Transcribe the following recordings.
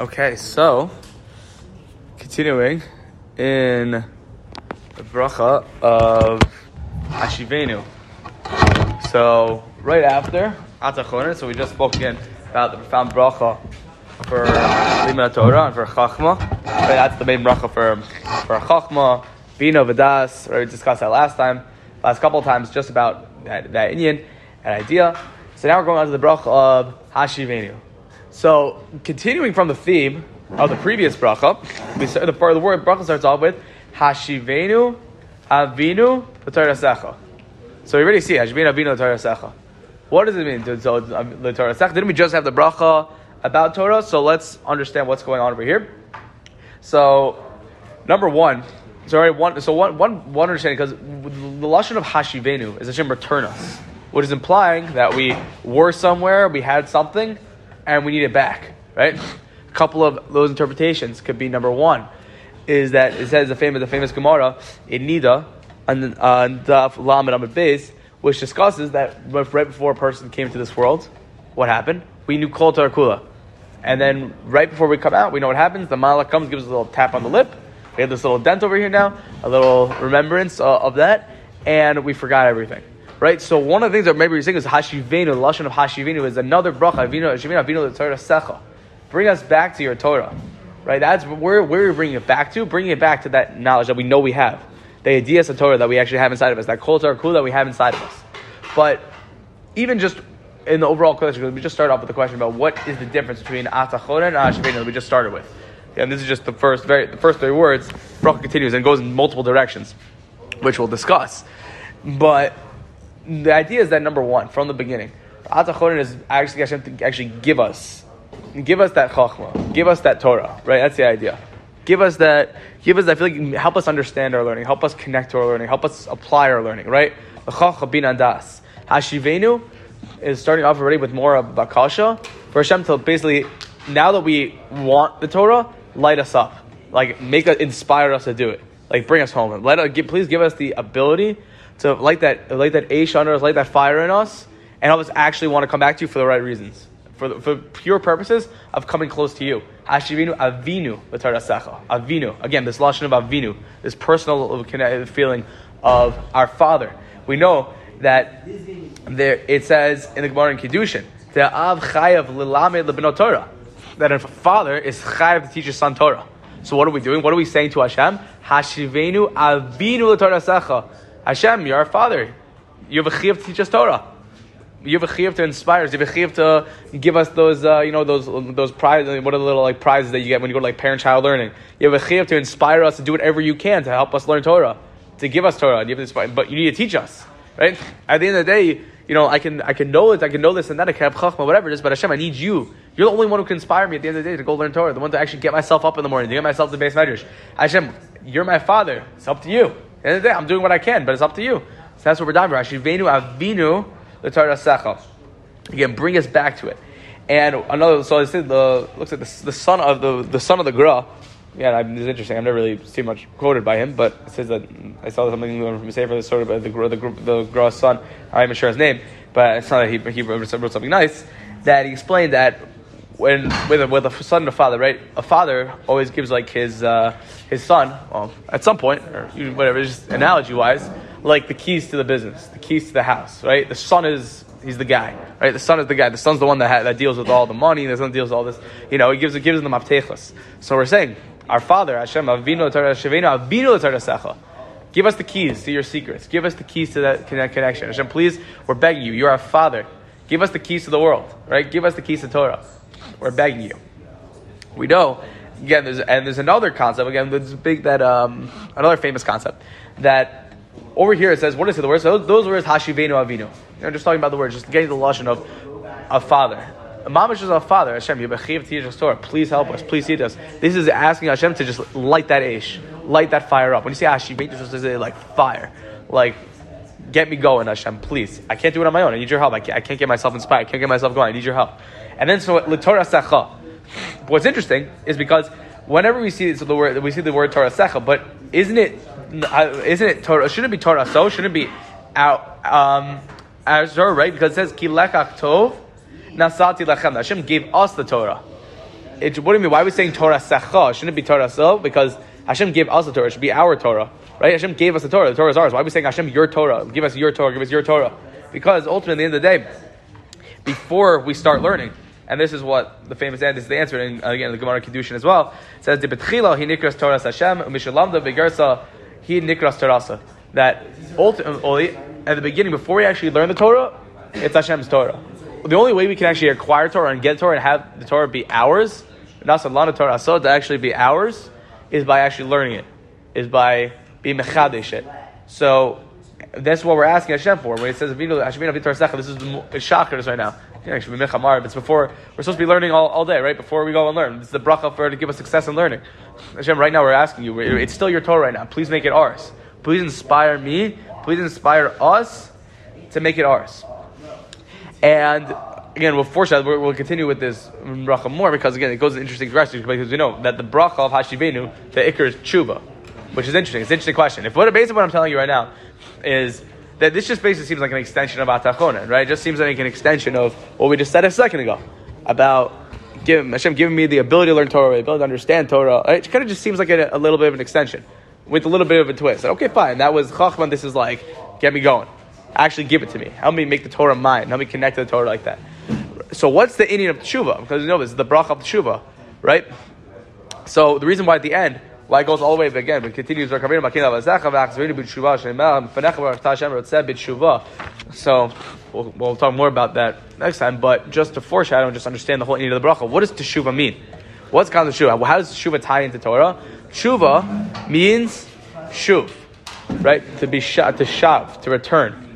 Okay, so continuing in the bracha of Ashivenu. So right after Atachonin, so we just spoke again about the profound bracha for Limud Torah and for Chachma. Right, that's the main bracha for for Chachma, Bina, Vadas. Right, we discussed that last time, last couple of times, just about that that inyan, that idea. So now we're going on to the bracha of Hashivenu. So, continuing from the theme of the previous bracha, we start, the, the word bracha starts off with Hashivenu Avinu L'Torasecha. So we already see Hashivenu Avinu L'Torasecha. What does it mean? So L'Torasecha. Didn't we just have the bracha about Torah? So let's understand what's going on over here. So, number one. Sorry, one. So one, one, one understanding because the lashon of Hashivenu is Hashem return us, which is implying that we were somewhere, we had something and we need it back, right? A couple of those interpretations could be number one is that it says the famous the famous Gemara in Nida and uh, Daf Lamed Amud Beis, which discusses that right before a person came to this world, what happened? We knew Kol Kula. And then right before we come out, we know what happens. The Malach comes, gives us a little tap on the lip. We have this little dent over here now, a little remembrance uh, of that, and we forgot everything right? So one of the things that maybe you're saying is hashivenu, the lashon of hashivenu is another bracha. Avinu, hashivenu, avinu, the Torah secha. Bring us back to your Torah, right? That's where you're bringing it back to. Bringing it back to that knowledge that we know we have, the ideas of Torah that we actually have inside of us, that kol Torah kul that we have inside of us. But even just in the overall question, we just start off with the question about what is the difference between atachon and hashivenu that we just started with. And this is just the first very the first three words. Bracha continues and goes in multiple directions, which we'll discuss. But the idea is that number one, from the beginning, Atachorin is actually Hashem to actually give us, give us that Chachma, give us that Torah, right? That's the idea. Give us that, give us I feel like help us understand our learning, help us connect to our learning, help us apply our learning, right? Andas. Hashivenu is starting off already with more of Bakasha for Hashem to basically, now that we want the Torah, light us up. Like, make us, inspire us to do it. Like, bring us home. Let us, please give us the ability to light that light that ash under us, light that fire in us, and help us actually want to come back to you for the right reasons, for, the, for pure purposes of coming close to you. Hashivenu avinu. Avinu. Again, this lashon of avinu, this personal feeling of our father. We know that there it says in the Gemara in Kiddushin, the av chayav lilamed lebinot Torah, that a father is chayav to teach his son Torah. So what are we doing? What are we saying to Hashem? Hashivenu avinu l'torasecha. Hashem, you're our father. You have a chiyuv to teach us Torah. You have a chiyuv to inspire us. You have a chiyuv to give us those, uh, you know, those those prizes. What are the little like prizes that you get when you go to like parent-child learning? You have a chiyuv to inspire us to do whatever you can to help us learn Torah, to give us Torah. You have to inspire, but you need to teach us, right? At the end of the day, you know, I can I can know it, I can know this and that, I can have chachma, whatever it is. But Hashem, I need you. You're the only one who can inspire me at the end of the day to go learn Torah. The one to actually get myself up in the morning, to get myself to beis medrash. Hashem, you're my father. It's up to you end of the day, I'm doing what I can, but it's up to you. So that's what we're diving. Ashivenu avinu l'torasecha. Again, bring us back to it. And another, so I said the looks like the, the son of the the son of the Gra. Yeah, I mean, it's interesting. I've never really seen much quoted by him, but it says that mm, I saw something from Sefer, sort of uh, the the the, the Gra's son. I'm not sure his name, but it's not that he he wrote something nice. That he explained that when with a, with a son father, right? A father always gives like his uh, his son, well, at some point or whatever, just analogy wise, like the keys to the business, the keys to the house, right? The son is he's the guy, right? The son is the guy. The son's the one that ha- that deals with all the money. The son deals with all this. You know, he gives gives them aptechas. So we're saying, our Father Hashem Avinu Avinu Secha. Give us the keys to your secrets. Give us the keys to that connection. Hashem, please, we're begging you. You're our Father. Give us the keys to the world, right? Give us the keys to Torah. We're begging you. We know again. There's and there's another concept again. There's big that um, another famous concept that over here it says what is it? The words those, those words hashivenu avinu. You know, just talking about the words, just getting the lashon of a father. Mamash is a father. Hashem, Torah. Please help us. Please teach us. This is asking Hashem to just light that ish, light that fire up. When you say Hashem, just say like fire, like get me going, Hashem. Please, I can't do it on my own. I need your help. I can't, I can't get myself inspired. I can't get myself going. I need your help. And then so Torah Secha. What's interesting is because whenever we see so the word we see the word Torah Secha, but isn't it uh, isn't it Torah? Shouldn't it be Torah so? Shouldn't it be out um, Azor, right? Because it says Kilekach Tov Nasati Lachem. Hashem gave us the Torah. it, what do you mean? Why are we saying Torah secha? Shouldn't it be Torah so? Because Hashem gave us the Torah. It should be our Torah, right? Hashem gave us the Torah. The Torah is ours. Why are we saying Hashem your Torah? Give us your Torah. Give us your Torah. Because ultimately, at the end of the day, before we start learning, and this is what the famous end is the answer, and again, the Gemara Kiddushin as well, says, he Hashem, he. That ultimately, at the beginning, before we actually learn the Torah, it's Hashem's Torah. The only way we can actually acquire Torah and get Torah and have the Torah be ours, Nasalana Torah to actually be ours, is by actually learning it, is by being mechadesh it. So that's what we're asking Hashem for. When it says this is the Shacharis right now. It's before we're supposed to be learning all, all day, right? Before we go and learn, this is the bracha for to give us success in learning. Hashem, right now we're asking you. It's still your Torah right now. Please make it ours. Please inspire me. Please inspire us to make it ours. And again, we'll foreshadow, we'll continue with this bracha more because again, it goes in interesting direction because we know that the bracha of Hashivenu, the ikar is tshuva, which is interesting. It's an interesting question. If what basically what I'm telling you right now is that this just basically seems like an extension of Atachonen, right? It just seems like an extension of what we just said a second ago about giving Hashem giving me the ability to learn Torah, the ability to understand Torah. Uh, it kind of just seems like a, a little bit of an extension with a little bit of a twist. Okay, fine. That was Chachman. This is like, get me going. Actually, give it to me. Help me make the Torah mine. Help me connect to the Torah like that. So, what's the inyan of tshuva? Because you know this is the bracha of tshuva, right? So, the reason why at the end why it goes all the way again, but continues. So we'll, we'll talk more about that next time. But just to foreshadow and just understand the whole need of the bracha, what does teshuva mean? What's kind of teshuva? How does teshuva tie into Torah? Teshuva means shuv, right? To be sh- to shav, to return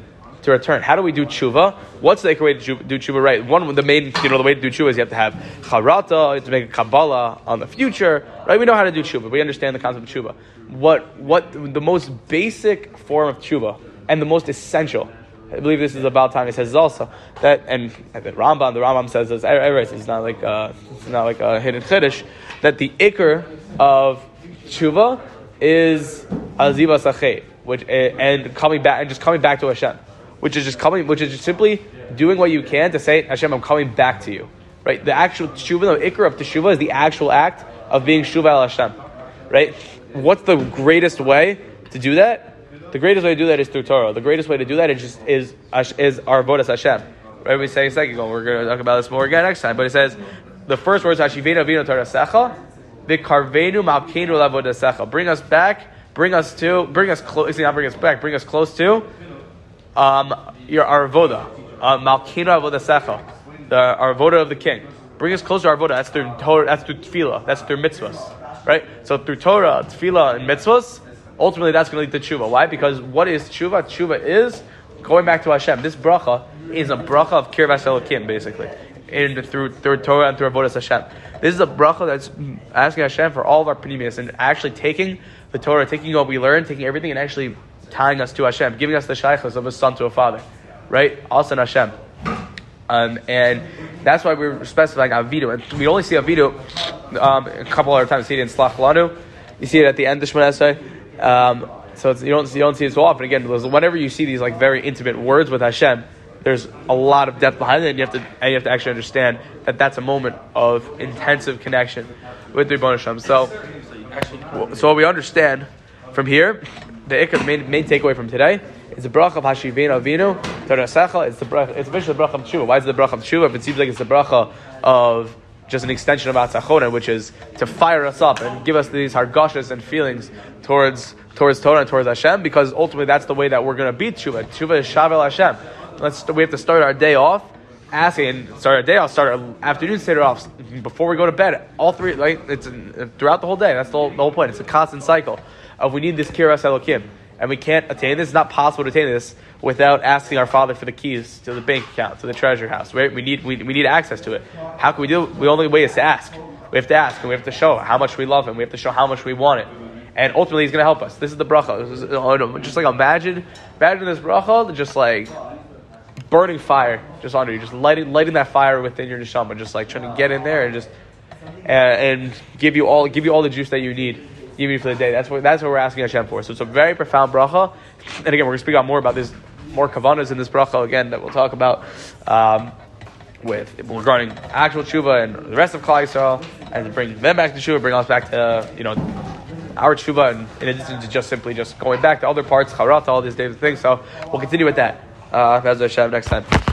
to return. How do we do tshuva? What's the way to do tshuva right? One, the main, you know, the way to do tshuva is you have to have charata, to make a kabbalah on the future, right? We know how to do tshuva. We understand the concept of tshuva. What, what, the most basic form of tshuva and the most essential. I believe this is about time. It says also that, and the Rambam, the Rambam says this. Er, er, it's not like uh, it's not like a hidden chiddush that the ikar of tshuva is aziva sachet, which eh, and coming back and just coming back to Hashem which is just coming, which is just simply doing what you can to say, Hashem, I'm coming back to you. Right? The actual tshuva, the ikar of teshuva is the actual act of being shuva al Hashem. Right? What's the greatest way to do that? The greatest way to do that is through Torah. The greatest way to do that is just is is our vodas Hashem. Right? We say a second ago. We're going to talk about this more again next time. But it says the first word is Hashivenu Avinu Torah Secha, Vikarvenu Malkenu Lavodasecha. Bring us back. Bring us to. Bring us close. Not bring us back. Bring us close to um, your Arvoda, uh, Malkina Avoda Secha, the Arvoda of the king. Bring us closer to Arvoda. That's through Torah, that's through Tefillah, that's through mitzvahs, right? So through Torah, Tefillah, and mitzvahs, ultimately that's going to lead to tshuva. Why? Because what is tshuva? Tshuva is going back to Hashem. This bracha is a bracha of Kirvas Elokim, basically, in through through Torah and through Avodas Hashem. This is a bracha that's asking Hashem for all of our pnimiyus and actually taking the Torah, taking what we learn, taking everything, and actually tying us to Hashem, giving us the shaychus of a son to a father, right? Also Hashem. Um, and that's why we're specifying Avinu. And we only see Avinu um, a couple other times. You see it in Slach Lanu. You see it at the end of Shemon um, so you don't you don't see it so often. Again, whenever you see these like very intimate words with Hashem, there's a lot of depth behind it, and you have to and you have to actually understand that that's a moment of intensive connection with the Hashem. So, so what we understand from here the the main, main takeaway from today is the bracha of Hashivin Avinu, it's the it's officially the bracha of Tshuva. Why is it the bracha of Tshuva? If it seems like it's the bracha of just an extension of Atzachona, which is to fire us up and give us these hargashas and feelings towards towards Torah and towards Hashem, because ultimately that's the way that we're going to beat Tshuva. Tshuva is Shavel Hashem. Let's, we have to start our day off asking, start our day off, start our afternoon seder off before we go to bed. All three, like it's uh, throughout the whole day. That's the whole, the whole point. It's a constant cycle of we need this kiras elokim, and we can't attain this. It's not possible to attain this without asking our Father for the keys to the bank account, to the treasure house. Right? We need we, we need access to it. How can we do it? The only way is to ask. We have to ask, and we have to show how much we love Him. We have to show how much we want it. And ultimately, He's going to help us. This is the bracha. Is, oh, just like imagine, imagine this bracha, just like burning fire just under you, just lighting lighting that fire within your neshama, just like trying to get in there and just and, and give you all give you all the juice that you need even for the day. That's what that's what we're asking Hashem for. So it's a very profound bracha. And again, we're going to speak out more about this, more kavanas in this bracha again that we'll talk about. Um, with regarding actual tshuva and the rest of Klal Yisrael, and bring them back to tshuva, bring us back to you know our tshuva, and in addition to just simply just going back to other parts, charat, all these different things. So we'll continue with that. Uh, Hashem next time.